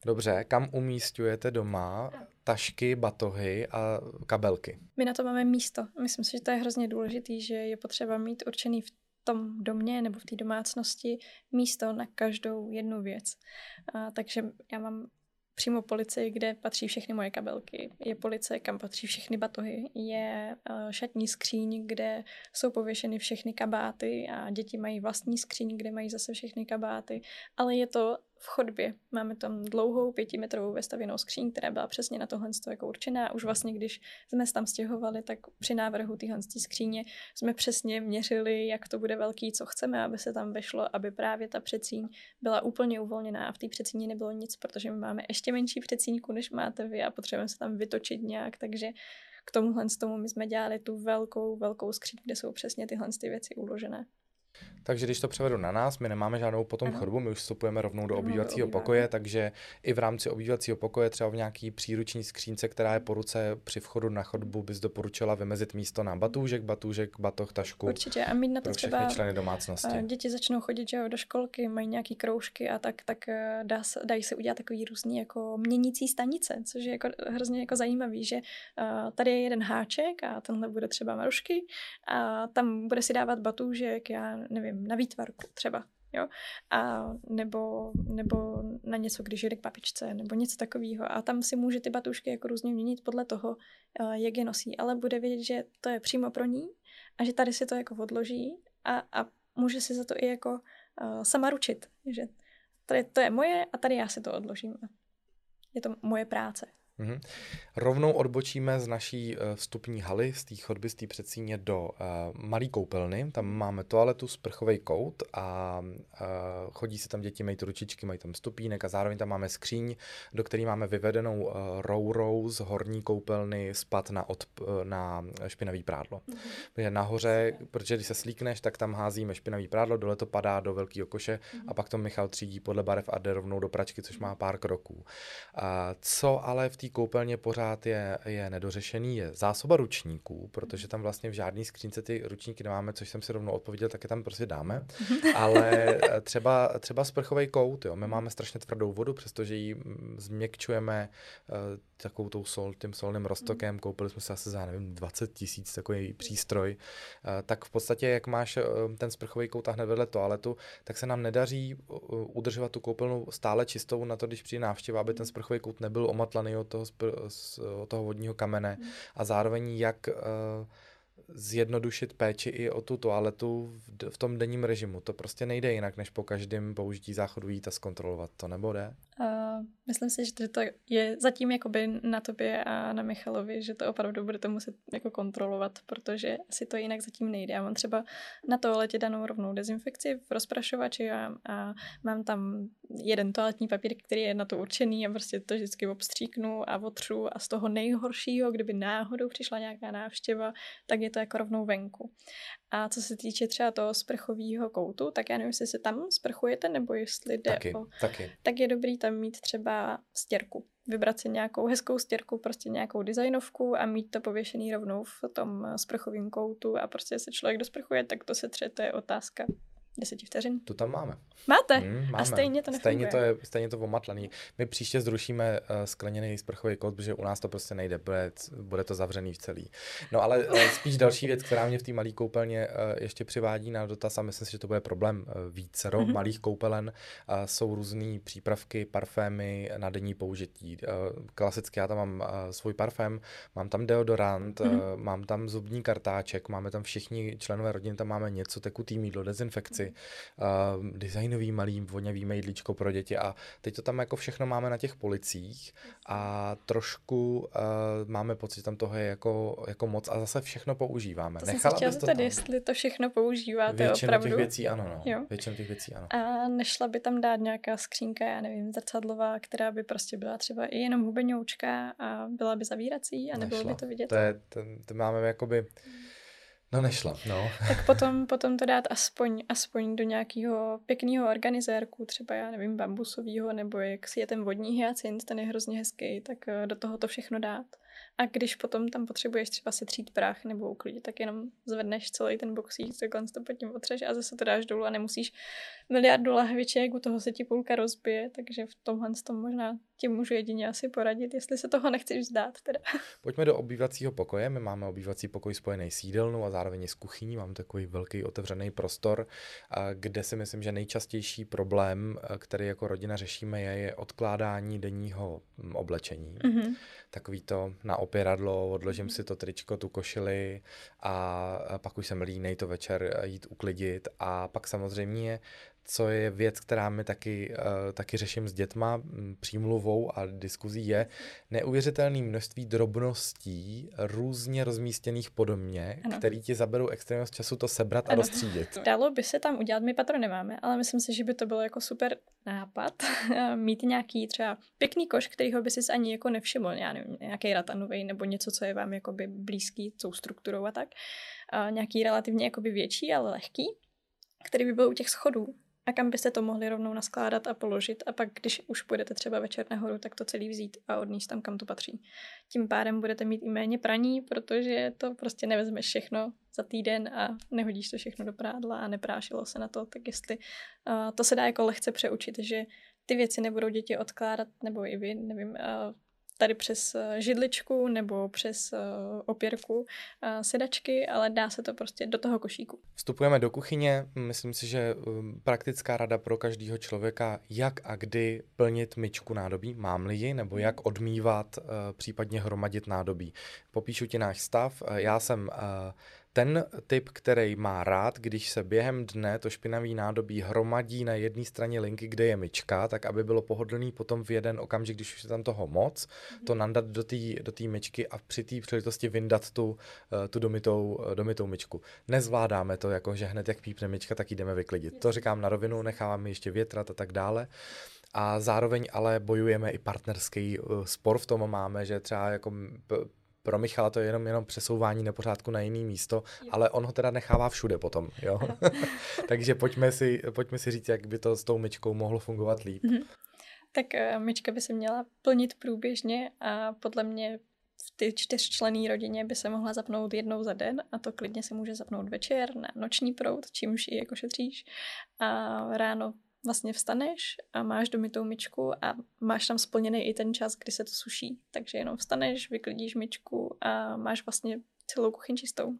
Dobře, kam umístujete doma tašky, batohy a kabelky? My na to máme místo. Myslím si, že to je hrozně důležitý, že je potřeba mít určený v tom domě nebo v té domácnosti místo na každou jednu věc. A, takže já mám přímo policii, kde patří všechny moje kabelky. Je policie, kam patří všechny batohy. Je uh, šatní skříň, kde jsou pověšeny všechny kabáty a děti mají vlastní skříň, kde mají zase všechny kabáty. Ale je to v chodbě. Máme tam dlouhou pětimetrovou vestavěnou skříň, která byla přesně na tohle jako určená. Už vlastně, když jsme se tam stěhovali, tak při návrhu téhle skříně jsme přesně měřili, jak to bude velký, co chceme, aby se tam vešlo, aby právě ta přecíň byla úplně uvolněná a v té přecíni nebylo nic, protože my máme ještě menší přecíňku, než máte vy a potřebujeme se tam vytočit nějak, takže k tomuhle tomu my jsme dělali tu velkou, velkou skříň, kde jsou přesně tyhle ty věci uložené. Takže když to převedu na nás, my nemáme žádnou potom ano. chodbu, my už vstupujeme rovnou do obývacího pokoje, takže i v rámci obývacího pokoje třeba v nějaký příruční skřínce, která je po ruce při vchodu na chodbu, bys doporučila vymezit místo na batůžek, batůžek, batoh, tašku. Určitě a mít na to třeba členy domácnosti. Děti začnou chodit že do školky, mají nějaký kroužky a tak, tak eh, dá, dají se udělat takový různý jako měnící stanice, což je jako hrozně jako zajímavý, že uh, tady je jeden háček a tenhle bude třeba Marušky a tam bude si dávat batůžek, já nevím, na výtvarku třeba, jo, a nebo, nebo na něco, když jde k papičce, nebo něco takového. A tam si může ty batušky jako různě měnit podle toho, eh, jak je nosí, ale bude vědět, že to je přímo pro ní a že tady si to jako odloží a, a může si za to i jako uh, sama ručit, že tady to je moje a tady já si to odložím. Je to moje práce. Mm-hmm. Rovnou odbočíme z naší uh, vstupní haly, z té chodby, z té předsíně do uh, malé koupelny. Tam máme toaletu, sprchový kout a uh, chodí se tam děti, mají tu ručičky, mají tam stupínek a zároveň tam máme skříň, do které máme vyvedenou uh, rourou z horní koupelny spad na, od, uh, na špinavý prádlo. Mm-hmm. nahoře, protože když se slíkneš, tak tam házíme špinavý prádlo, dole to padá do velkého koše mm-hmm. a pak to Michal třídí podle barev a jde rovnou do pračky, což má pár kroků. Uh, co ale v té koupelně pořád je, je nedořešený, je zásoba ručníků, protože tam vlastně v žádné skřínce ty ručníky nemáme, což jsem si rovnou odpověděl, tak je tam prostě dáme. Ale eh, třeba, třeba sprchový kout, jo, my máme strašně tvrdou vodu, přestože ji mm, změkčujeme uh, takovou tou sol, tím solným roztokem, koupili jsme se asi za, nevím, 20 tisíc takový přístroj, uh, tak v podstatě, jak máš uh, ten sprchový kout a hned vedle toaletu, tak se nám nedaří uh, udržovat tu koupelnu stále čistou na to, když přijde návštěva, aby ten sprchový kout nebyl omatlaný od toho od toho vodního kamene mm. a zároveň jak zjednodušit péči i o tu toaletu v, v tom denním režimu. To prostě nejde jinak, než po každém použití záchodu jít a zkontrolovat to, nebo jde? Uh, myslím si, že to je zatím jakoby na tobě a na Michalovi, že to opravdu budete muset jako kontrolovat, protože si to jinak zatím nejde. Já mám třeba na toaletě danou rovnou dezinfekci v rozprašovači a, a mám tam jeden toaletní papír, který je na to určený a prostě to vždycky obstříknu a otřu a z toho nejhoršího, kdyby náhodou přišla nějaká návštěva, tak je to jako rovnou venku. A co se týče třeba toho sprchového koutu, tak já nevím, jestli se tam sprchujete, nebo jestli jde taky, o... Taky. Tak je dobrý tam mít třeba stěrku. Vybrat si nějakou hezkou stěrku, prostě nějakou designovku a mít to pověšený rovnou v tom sprchovém koutu a prostě se člověk dosprchuje, tak to se tře, to je otázka deseti vteřin. To tam máme. Máte? Mm, máme. A stejně to nefunguje. Stejně to je, stejně to omatlaný. My příště zrušíme uh, skleněný sprchový kód, protože u nás to prostě nejde, bude, bude to zavřený v celý. No ale uh, spíš další věc, která mě v té malé koupelně uh, ještě přivádí na dotaz a myslím si, že to bude problém uh, vícero mm-hmm. malých koupelen, uh, jsou různé přípravky, parfémy na denní použití. Uh, klasicky já tam mám uh, svůj parfém, mám tam deodorant, mm-hmm. uh, mám tam zubní kartáček, máme tam všichni členové rodiny, tam máme něco tekutý mídlo, dezinfekci, věci, uh, designový malý voňavý mejdlíčko pro děti a teď to tam jako všechno máme na těch policích a trošku uh, máme pocit, že tam toho je jako, jako moc a zase všechno používáme. To Nechala jsem se chtěla zeptat, jestli to všechno používáte Většinu opravdu. těch věcí ano, no. Jo? Většinu těch věcí ano. A nešla by tam dát nějaká skřínka, já nevím, zrcadlová, která by prostě byla třeba i jenom hubenoučka a byla by zavírací a nebylo by to vidět? To, je, to, to máme jakoby... Hmm No nešla, no. tak potom, potom to dát aspoň, aspoň do nějakého pěkného organizérku, třeba já nevím, bambusového, nebo jak si je ten vodní hyacint, ten je hrozně hezký, tak eh, do toho to všechno dát. A když potom tam potřebuješ třeba si třít prach nebo uklidit, tak jenom zvedneš celý ten boxík, takhle to pod tím otřeš a zase to dáš dolů a nemusíš miliardu lahviček, u toho se ti půlka rozbije, takže v tomhle tom možná ti můžu jedině asi poradit, jestli se toho nechceš vzdát. Teda. Pojďme do obývacího pokoje. My máme obývací pokoj spojený s jídelnou a zároveň s kuchyní. Máme takový velký otevřený prostor, kde si myslím, že nejčastější problém, který jako rodina řešíme, je, je odkládání denního hm, oblečení. Mm-hmm. Takový to na opěradlo, odložím si to tričko, tu košili a pak už jsem línej to večer jít uklidit a pak samozřejmě co je věc, která mi taky, uh, taky řeším s dětma přímluvou a diskuzí, je neuvěřitelné množství drobností různě rozmístěných po domě, ano. který ti zaberou extrémně času to sebrat ano. a rozstřídit. Dalo by se tam udělat, my patro nemáme, ale myslím si, že by to bylo jako super nápad mít nějaký třeba pěkný koš, kterýho by si ani jako nevšiml, já nevím, nějaký ratanový nebo něco, co je vám jakoby blízký tou strukturou a tak. A nějaký relativně jakoby větší, ale lehký, který by byl u těch schodů a kam byste to mohli rovnou naskládat a položit a pak, když už půjdete třeba večer nahoru, tak to celý vzít a odníst tam, kam to patří. Tím pádem budete mít i méně praní, protože to prostě nevezmeš všechno za týden a nehodíš to všechno do prádla a neprášilo se na to, tak jestli uh, to se dá jako lehce přeučit, že ty věci nebudou děti odkládat, nebo i vy, nevím, uh, tady přes eh, židličku nebo přes eh, opěrku eh, sedačky, ale dá se to prostě do toho košíku. Vstupujeme do kuchyně. Myslím si, že um, praktická rada pro každého člověka, jak a kdy plnit myčku nádobí, mám lidi, nebo jak odmývat, případně hromadit nádobí. Popíšu ti náš stav. Já jsem ten typ, který má rád, když se během dne to špinavý nádobí hromadí na jedné straně linky, kde je myčka, tak aby bylo pohodlný potom v jeden okamžik, když už je tam toho moc, mm-hmm. to nandat do té do tý myčky a při té příležitosti vyndat tu, eh, tu domitou, eh, domitou myčku. Nezvládáme to, jako že hned jak pípne myčka, tak jdeme vyklidit. To říkám na rovinu, necháváme ještě větrat a tak dále a zároveň ale bojujeme i partnerský uh, spor v tom máme, že třeba jako pro Michala to je jenom, jenom přesouvání nepořádku na jiný místo, ale on ho teda nechává všude potom, jo. Takže pojďme si, pojďme si říct, jak by to s tou myčkou mohlo fungovat líp. Mm-hmm. Tak uh, myčka by se měla plnit průběžně a podle mě v ty čtyřčlený rodině by se mohla zapnout jednou za den a to klidně se může zapnout večer na noční proud, čímž ji jako šetříš. A ráno vlastně vstaneš a máš domitou myčku a máš tam splněný i ten čas, kdy se to suší. Takže jenom vstaneš, vyklidíš myčku a máš vlastně celou kuchyň čistou.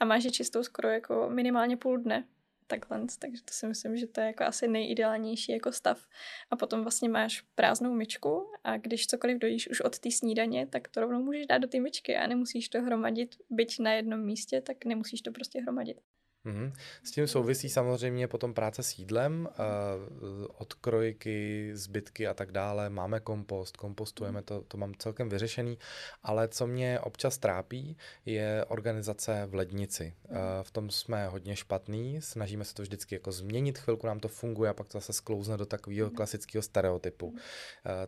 A máš je čistou skoro jako minimálně půl dne. Takhle, takže to si myslím, že to je jako asi nejideálnější jako stav. A potom vlastně máš prázdnou myčku a když cokoliv dojíš už od té snídaně, tak to rovnou můžeš dát do té myčky a nemusíš to hromadit, byť na jednom místě, tak nemusíš to prostě hromadit. Mm-hmm. S tím souvisí samozřejmě potom práce s jídlem, uh, odkrojky, zbytky a tak dále. Máme kompost, kompostujeme, to, to mám celkem vyřešený, ale co mě občas trápí, je organizace v lednici. Uh, v tom jsme hodně špatný, snažíme se to vždycky jako změnit, chvilku nám to funguje a pak to zase sklouzne do takového klasického stereotypu. Uh,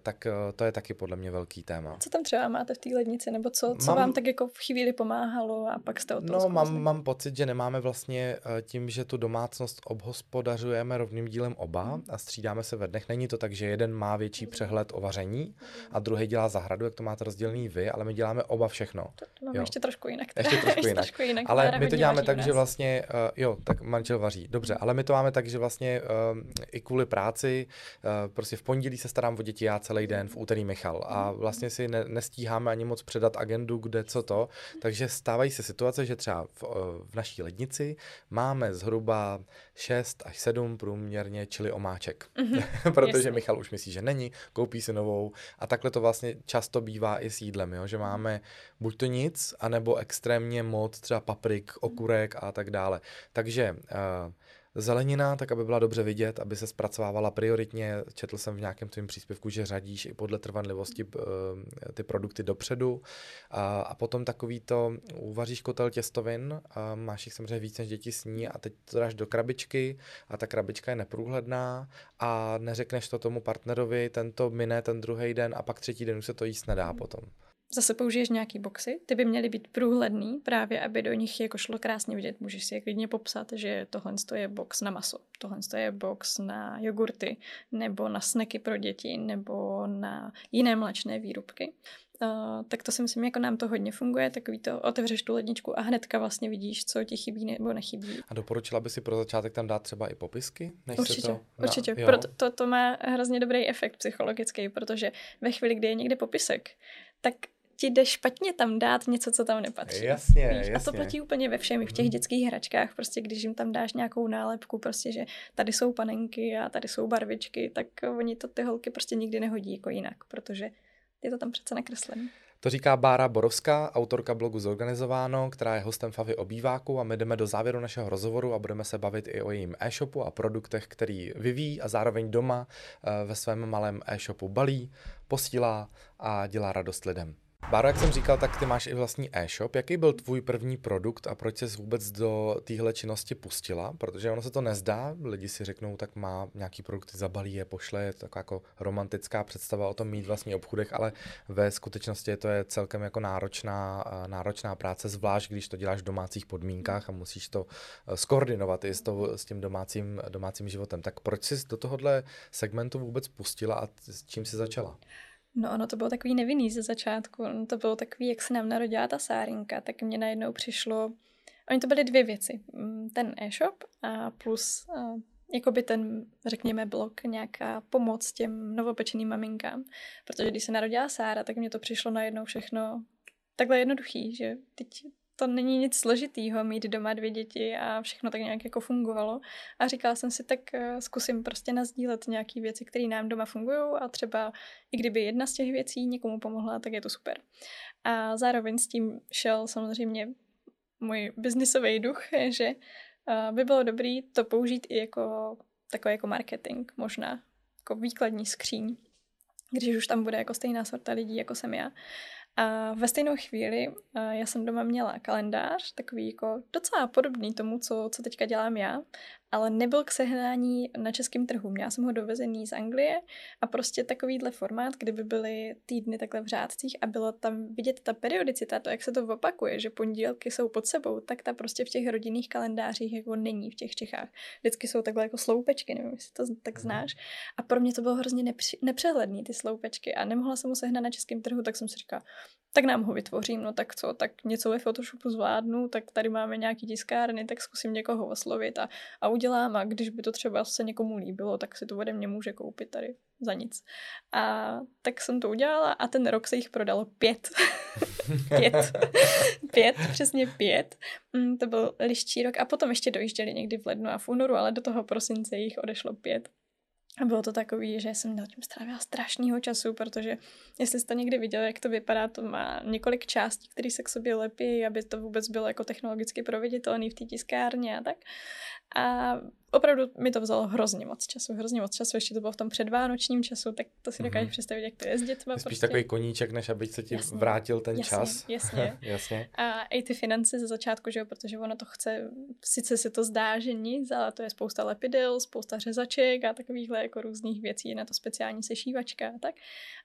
tak uh, to je taky podle mě velký téma. Co tam třeba máte v té lednici, nebo co, co mám, vám tak jako v chvíli pomáhalo a pak jste o tom No, mám, mám pocit, že nemáme vlastně Eh, tím, že tu domácnost obhospodařujeme rovným dílem oba a střídáme se ve dnech. Není to tak, že jeden má větší přehled o vaření a druhý dělá zahradu, jak to máte rozdělený vy, ale my děláme oba všechno. To, to máme jo. ještě trošku jinak. Ještě trošku jinak. trošku jinak ale my to děláme tak, že vlastně, uh, jo, tak manžel vaří. Dobře, ale my to máme tak, že vlastně uh, i kvůli práci, uh, prostě v pondělí se starám o děti já celý den, v úterý Michal a vlastně si ne, nestíháme ani moc předat agendu, kde co to, takže stávají se situace, že třeba v, v naší lednici máme zhruba 6 až 7 průměrně čili omáček. Mm-hmm, Protože jasný. Michal už myslí, že není, koupí si novou a takhle to vlastně často bývá i s jídlem, jo? že máme buď to nic, anebo extrémně moc třeba paprik, okurek a tak dále. Takže uh, Zelenina, tak aby byla dobře vidět, aby se zpracovávala prioritně. Četl jsem v nějakém tvém příspěvku, že řadíš i podle trvanlivosti eh, ty produkty dopředu. A, a potom takový to, uvaříš kotel těstovin, a máš jich samozřejmě víc než děti sní a teď to dáš do krabičky a ta krabička je neprůhledná a neřekneš to tomu partnerovi, tento mine ten druhý den a pak třetí den už se to jíst nedá potom. Zase použiješ nějaký boxy, ty by měly být průhledný, právě aby do nich jako šlo krásně vidět. Můžeš si je klidně popsat, že tohle je box na maso, tohle je box na jogurty, nebo na sneky pro děti, nebo na jiné mlečné výrobky. Uh, tak to si myslím, jako nám to hodně funguje, takový to otevřeš tu ledničku a hnedka vlastně vidíš, co ti chybí nebo nechybí. A doporučila by si pro začátek tam dát třeba i popisky? Než určitě, to na... určitě. Proto to, to má hrozně dobrý efekt psychologický, protože ve chvíli, kdy je někde popisek, tak ti jde špatně tam dát něco, co tam nepatří. Jasně, víš? jasně. A to platí úplně ve všem, i v těch mhm. dětských hračkách, prostě když jim tam dáš nějakou nálepku, prostě, že tady jsou panenky a tady jsou barvičky, tak oni to ty holky prostě nikdy nehodí jako jinak, protože je to tam přece nakreslené. To říká Bára Borovská, autorka blogu Zorganizováno, která je hostem Favy obýváku a my jdeme do závěru našeho rozhovoru a budeme se bavit i o jejím e-shopu a produktech, který vyvíjí a zároveň doma eh, ve svém malém e-shopu balí, posílá a dělá radost lidem. Báro, jak jsem říkal, tak ty máš i vlastní e-shop. Jaký byl tvůj první produkt a proč jsi vůbec do téhle činnosti pustila? Protože ono se to nezdá, lidi si řeknou, tak má nějaký produkt, zabalí je, pošle, je to taková jako romantická představa o tom mít vlastní obchudech, ale ve skutečnosti to je celkem jako náročná, náročná práce, zvlášť když to děláš v domácích podmínkách a musíš to eh, skoordinovat i s, to, s tím domácím, domácím životem. Tak proč jsi do tohohle segmentu vůbec pustila a s čím jsi začala? No ono to bylo takový nevinný ze začátku. Ono to bylo takový, jak se nám narodila ta sárinka, tak mě najednou přišlo... Oni to byly dvě věci. Mm, ten e-shop a plus uh, jakoby ten, řekněme, blok, nějaká pomoc těm novopečeným maminkám. Protože když se narodila Sára, tak mě to přišlo najednou všechno takhle jednoduchý, že teď to není nic složitýho mít doma dvě děti a všechno tak nějak jako fungovalo. A říkala jsem si, tak eh, zkusím prostě nazdílet nějaké věci, které nám doma fungují a třeba i kdyby jedna z těch věcí někomu pomohla, tak je to super. A zároveň s tím šel samozřejmě můj biznisový duch, že eh, by bylo dobré to použít i jako takový jako marketing, možná jako výkladní skříň, když už tam bude jako stejná sorta lidí, jako jsem já. A ve stejnou chvíli já jsem doma měla kalendář, takový jako docela podobný tomu, co, co teďka dělám já, ale nebyl k sehnání na českém trhu. Měla jsem ho dovezený z Anglie a prostě takovýhle formát, kdyby byly týdny takhle v řádcích a bylo tam vidět ta periodicita, to, jak se to opakuje, že pondělky jsou pod sebou, tak ta prostě v těch rodinných kalendářích jako není v těch Čechách. Vždycky jsou takhle jako sloupečky, nevím, jestli to tak mhm. znáš. A pro mě to bylo hrozně nepři- nepřehledný, ty sloupečky a nemohla jsem ho sehnat na českém trhu, tak jsem si říkala, tak nám ho vytvořím, no tak co, tak něco ve Photoshopu zvládnu, tak tady máme nějaký tiskárny, tak zkusím někoho oslovit a, a udělám a když by to třeba se někomu líbilo, tak si to ode mě může koupit tady za nic. A tak jsem to udělala a ten rok se jich prodalo pět. pět. pět, přesně pět. Mm, to byl liští rok a potom ještě dojížděli někdy v lednu a v únoru, ale do toho prosince jich odešlo pět. A bylo to takový, že jsem na tím strávila strašného času, protože jestli jste někdy viděli, jak to vypadá, to má několik částí, které se k sobě lepí, aby to vůbec bylo jako technologicky proveditelné v té tiskárně a tak. A opravdu mi to vzalo hrozně moc času, hrozně moc času, ještě to bylo v tom předvánočním času, tak to si dokážeš mm-hmm. představit, jak to je s dětma. Spíš prostě. takový koníček, než aby se ti jasně, vrátil ten jasně, čas. Jasně. jasně. A i ty finance ze začátku, že jo, protože ono to chce, sice se to zdá, že nic, ale to je spousta lepidel, spousta řezaček a takovýchhle jako různých věcí, na to speciální sešívačka a tak.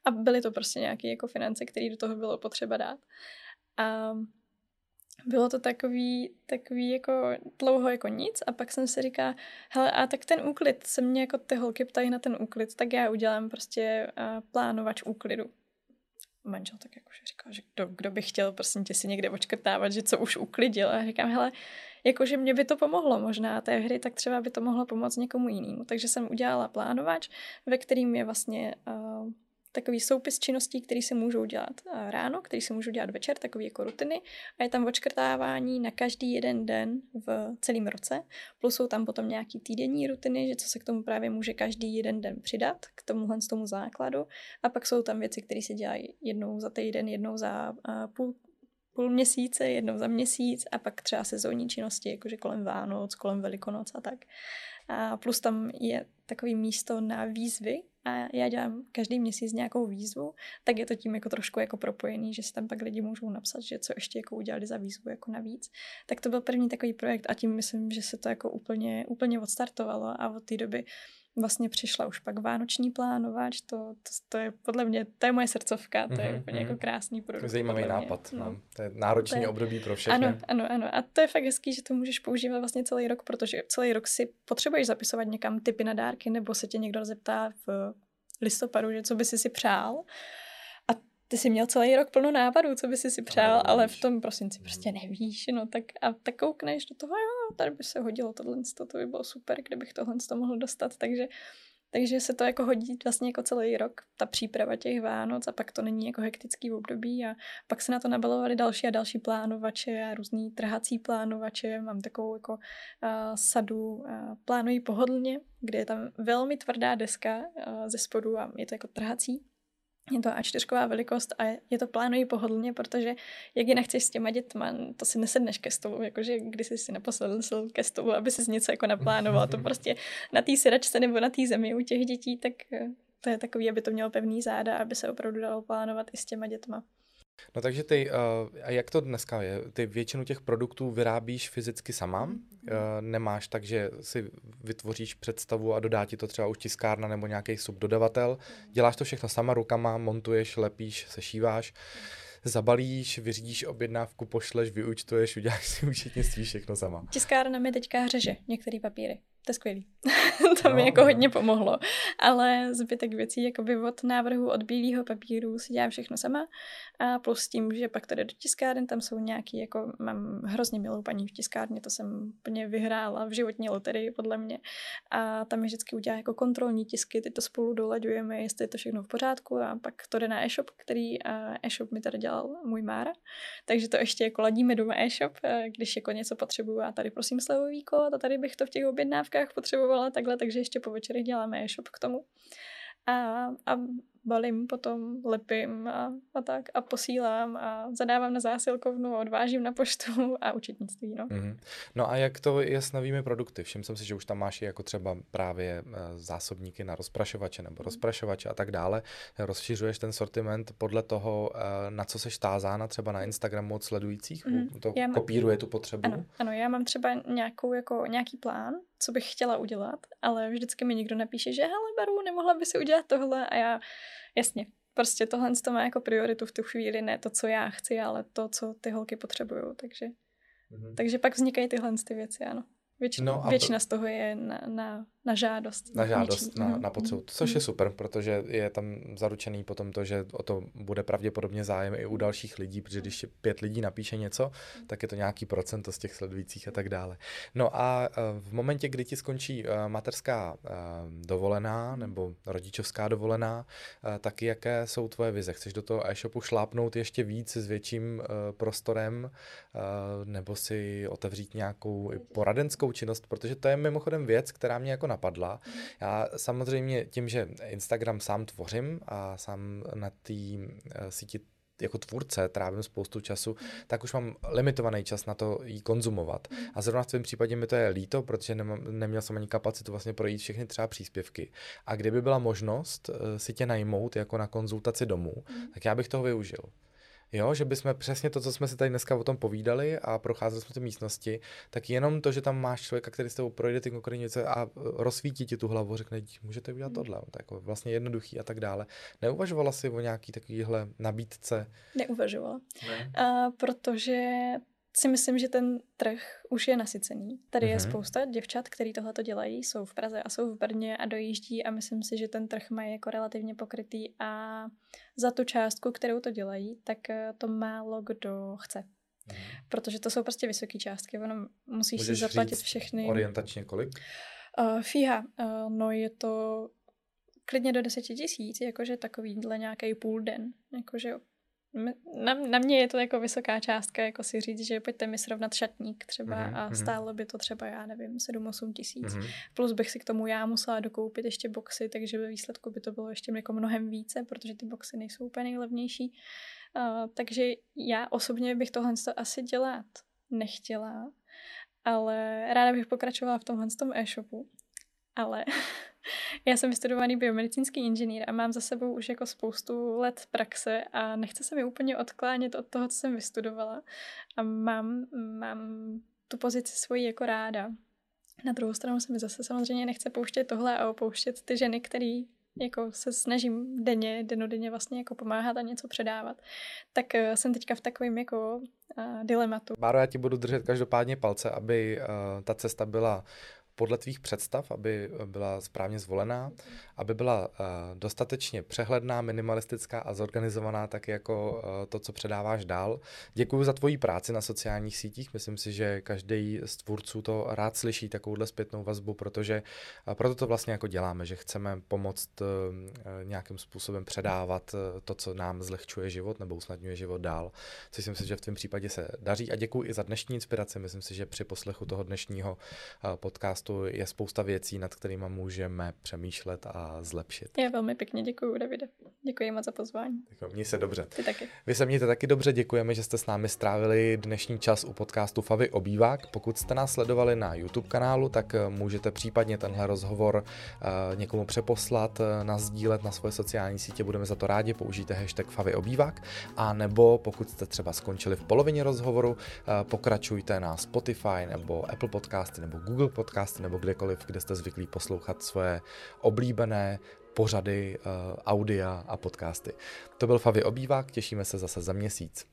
A byly to prostě nějaké jako finance, které do toho bylo potřeba dát. A bylo to takový, takový jako dlouho jako nic a pak jsem si říká, hele a tak ten úklid, se mě jako ty holky ptají na ten úklid, tak já udělám prostě uh, plánovač úklidu. Manžel tak jakože říkal, že kdo, kdo by chtěl prosím tě si někde očkrtávat, že co už uklidil a říkám, hele, jakože mě by to pomohlo možná té hry, tak třeba by to mohlo pomoct někomu jinému. Takže jsem udělala plánovač, ve kterým je vlastně uh, takový soupis činností, které se můžou dělat eh, ráno, které se můžou dělat večer, takový jako rutiny. A je tam očkrtávání na každý jeden den v celém roce, plus jsou tam potom nějaký týdenní rutiny, že co se k tomu právě může každý jeden den přidat, k tomuhle z tomu základu. A pak jsou tam věci, které se dělají jednou za týden, jednou za uh, půl půl měsíce, jednou za měsíc a pak třeba sezónní činnosti, jakože kolem Vánoc, kolem Velikonoc a tak. A plus tam je takový místo na výzvy a já dělám každý měsíc nějakou výzvu, tak je to tím jako trošku jako propojený, že si tam pak lidi můžou napsat, že co ještě jako udělali za výzvu jako navíc. Tak to byl první takový projekt a tím myslím, že se to jako úplně, úplně odstartovalo a od té doby vlastně přišla už pak vánoční plánovač, to, to, to je podle mě, to je moje srdcovka, to je mm-hmm. úplně jako krásný produkt. Zajímavý nápad, no. no. To je náročný to je, období pro všechny. Ano, ano, ano. A to je fakt hezký, že to můžeš používat vlastně celý rok, protože celý rok si potřebuješ zapisovat někam typy na dárky, nebo se tě někdo zeptá v listopadu, že co by si si přál ty jsi měl celý rok plno nápadů, co by si si přál, no, ale v tom prosinci mhm. prostě nevíš, no tak a tak koukneš do toho, jo, tady by se hodilo tohle, to by bylo super, kdybych tohle to mohl dostat, takže takže se to jako hodí vlastně jako celý rok, ta příprava těch Vánoc a pak to není jako hektický období a pak se na to nabalovaly další a další plánovače a různý trhací plánovače. Mám takovou jako uh, sadu uh, plánují pohodlně, kde je tam velmi tvrdá deska uh, ze spodu a je to jako trhací je to A4 velikost a je to plánují pohodlně, protože jak jinak chceš s těma dětma, to si nesedneš ke stolu, jakože když jsi si naposled ke stolu, aby si něco jako naplánoval, to prostě na té sedačce nebo na té zemi u těch dětí, tak eh, to je takový, aby to mělo pevný záda, aby se opravdu dalo plánovat i s těma dětma. No takže ty, uh, a jak to dneska je? Ty většinu těch produktů vyrábíš fyzicky sama? Uh, nemáš tak, že si vytvoříš představu a dodá ti to třeba už tiskárna nebo nějaký subdodavatel? Děláš to všechno sama rukama, montuješ, lepíš, sešíváš? zabalíš, vyřídíš objednávku, pošleš, vyučtuješ, uděláš si účetnictví všechno sama. Tiskárna mi teďka řeže některé papíry to je skvělý. to no, mi jako no. hodně pomohlo. Ale zbytek věcí, jakoby od návrhu od bílého papíru si dělám všechno sama. A plus tím, že pak tady do tiskárny, tam jsou nějaký, jako mám hrozně milou paní v tiskárně, to jsem úplně vyhrála v životní loterii, podle mě. A tam mi vždycky udělá jako kontrolní tisky, ty to spolu dolaďujeme, jestli je to všechno v pořádku a pak to jde na e-shop, který e-shop mi tady dělal můj Mára. Takže to ještě jako ladíme doma e-shop, když jako něco potřebuju a tady prosím slevový kód a tady bych to v těch objednávkách objednávkách potřebovala takhle, takže ještě po večerech děláme e-shop k tomu. A, a balím potom, lepím a, a tak a posílám a zadávám na zásilkovnu, odvážím na poštu a učetnictví. No. Mm-hmm. no a jak to je s novými produkty? Všiml jsem si, že už tam máš jako třeba právě eh, zásobníky na rozprašovače nebo mhm. rozprašovače a tak dále. Rozšiřuješ ten sortiment podle toho, eh, na co seš tázána třeba na Instagramu od sledujících? Mm-hmm. To já kopíruje tu potřebu? Ano, ano, já mám třeba nějakou, jako, nějaký plán, co bych chtěla udělat, ale vždycky mi někdo napíše, že hele, Baru, nemohla by si udělat tohle a já Jasně, prostě tohle to má jako prioritu v tu chvíli, ne to, co já chci, ale to, co ty holky potřebují, takže, mm-hmm. takže pak vznikají tyhle ty věci, ano. Většina, no většina to... z toho je na, na, na žádost. Na žádost, na, na potřebu, mm. což je super, protože je tam zaručený potom to, že o to bude pravděpodobně zájem i u dalších lidí, protože když pět lidí napíše něco, tak je to nějaký procento z těch sledujících a tak dále. No a eh, v momentě, kdy ti skončí eh, materská eh, dovolená nebo rodičovská dovolená, tak jaké jsou tvoje vize? Chceš do toho e-shopu šlápnout ještě víc s větším prostorem nebo si otevřít nějakou poradenskou činnost, protože to je mimochodem věc, která mě jako napadla. Já samozřejmě tím, že Instagram sám tvořím a sám na té eh, síti jako tvůrce trávím spoustu času, tak už mám limitovaný čas na to jí konzumovat. A zrovna v tvém případě mi to je líto, protože nemám, neměl jsem ani kapacitu vlastně projít všechny třeba příspěvky. A kdyby byla možnost eh, si tě najmout jako na konzultaci domů, tak já bych toho využil. Jo, že bychom přesně to, co jsme si tady dneska o tom povídali a procházeli jsme ty místnosti, tak jenom to, že tam máš člověka, který s tebou projde ty konkrétní a rozsvítí ti tu hlavu, řekne, můžete udělat tohle, to je jako vlastně jednoduchý a tak dále. Neuvažovala jsi o nějaký takovýhle nabídce? Neuvažovala, ne? uh, protože si myslím, že ten trh už je nasycený. Tady mm-hmm. je mhm. spousta děvčat, který tohle to dělají, jsou v Praze a jsou v Brně a dojíždí a myslím si, že ten trh mají jako relativně pokrytý a za tu částku, kterou to dělají, tak eh, to málo kdo chce. Mm. Protože to jsou prostě vysoké částky, ono musíš Můžeš si zaplatit všechny. orientačně kolik? Uh, fíha, uh, no je to klidně do deseti tisíc, jakože takovýhle nějaký půl den, jakože na, na mě je to jako vysoká částka, jako si říct, že pojďte mi srovnat šatník třeba mm-hmm. a mhm. stálo by to třeba, já nevím, 7-8 tisíc. Mm-hmm. Plus bych si k tomu já musela dokoupit ještě boxy, takže ve výsledku by to bylo ještě jako mnohem více, protože ty boxy nejsou úplně nejlevnější. Uh, takže já osobně bych tohle asi dělat nechtěla, ale ráda bych pokračovala v tomhle tom e-shopu. Ale Já jsem vystudovaný biomedicínský inženýr a mám za sebou už jako spoustu let praxe a nechce se mi úplně odklánět od toho, co jsem vystudovala. A mám, mám tu pozici svoji jako ráda. Na druhou stranu se mi zase samozřejmě nechce pouštět tohle a opouštět ty ženy, které jako se snažím denně, denodenně vlastně jako pomáhat a něco předávat, tak uh, jsem teďka v takovém jako uh, dilematu. Báro, já ti budu držet každopádně palce, aby uh, ta cesta byla podle tvých představ, aby byla správně zvolená, aby byla uh, dostatečně přehledná, minimalistická a zorganizovaná, tak jako uh, to, co předáváš dál. Děkuji za tvoji práci na sociálních sítích. Myslím si, že každý z tvůrců to rád slyší, takovouhle zpětnou vazbu, protože uh, proto to vlastně jako děláme, že chceme pomoct nějakým způsobem předávat to, co nám zlehčuje život nebo usnadňuje život dál. Což si myslím, že v tom případě se daří. A děkuji i za dnešní inspiraci. Myslím si, že při poslechu toho dnešního podcastu podcastu je spousta věcí, nad kterými můžeme přemýšlet a zlepšit. Já velmi pěkně děkuji, Davide. Děkuji moc za pozvání. Měj se dobře. Ty taky. Vy se mějte taky dobře, děkujeme, že jste s námi strávili dnešní čas u podcastu Favy Obývák. Pokud jste nás sledovali na YouTube kanálu, tak eh, můžete případně tenhle rozhovor uh, někomu přeposlat, uh, nazdílet na svoje sociální sítě, budeme za to rádi, použijte hashtag Favy Obývák, a nebo pokud jste třeba skončili v polovině rozhovoru, pokračujte na Spotify nebo Apple Podcasty nebo Google Podcasty nebo kdekoliv, kde jste zvyklí poslouchat svoje oblíbené pořady, uh, audia a podcasty. To byl Favy Obývák, těšíme se zase za měsíc.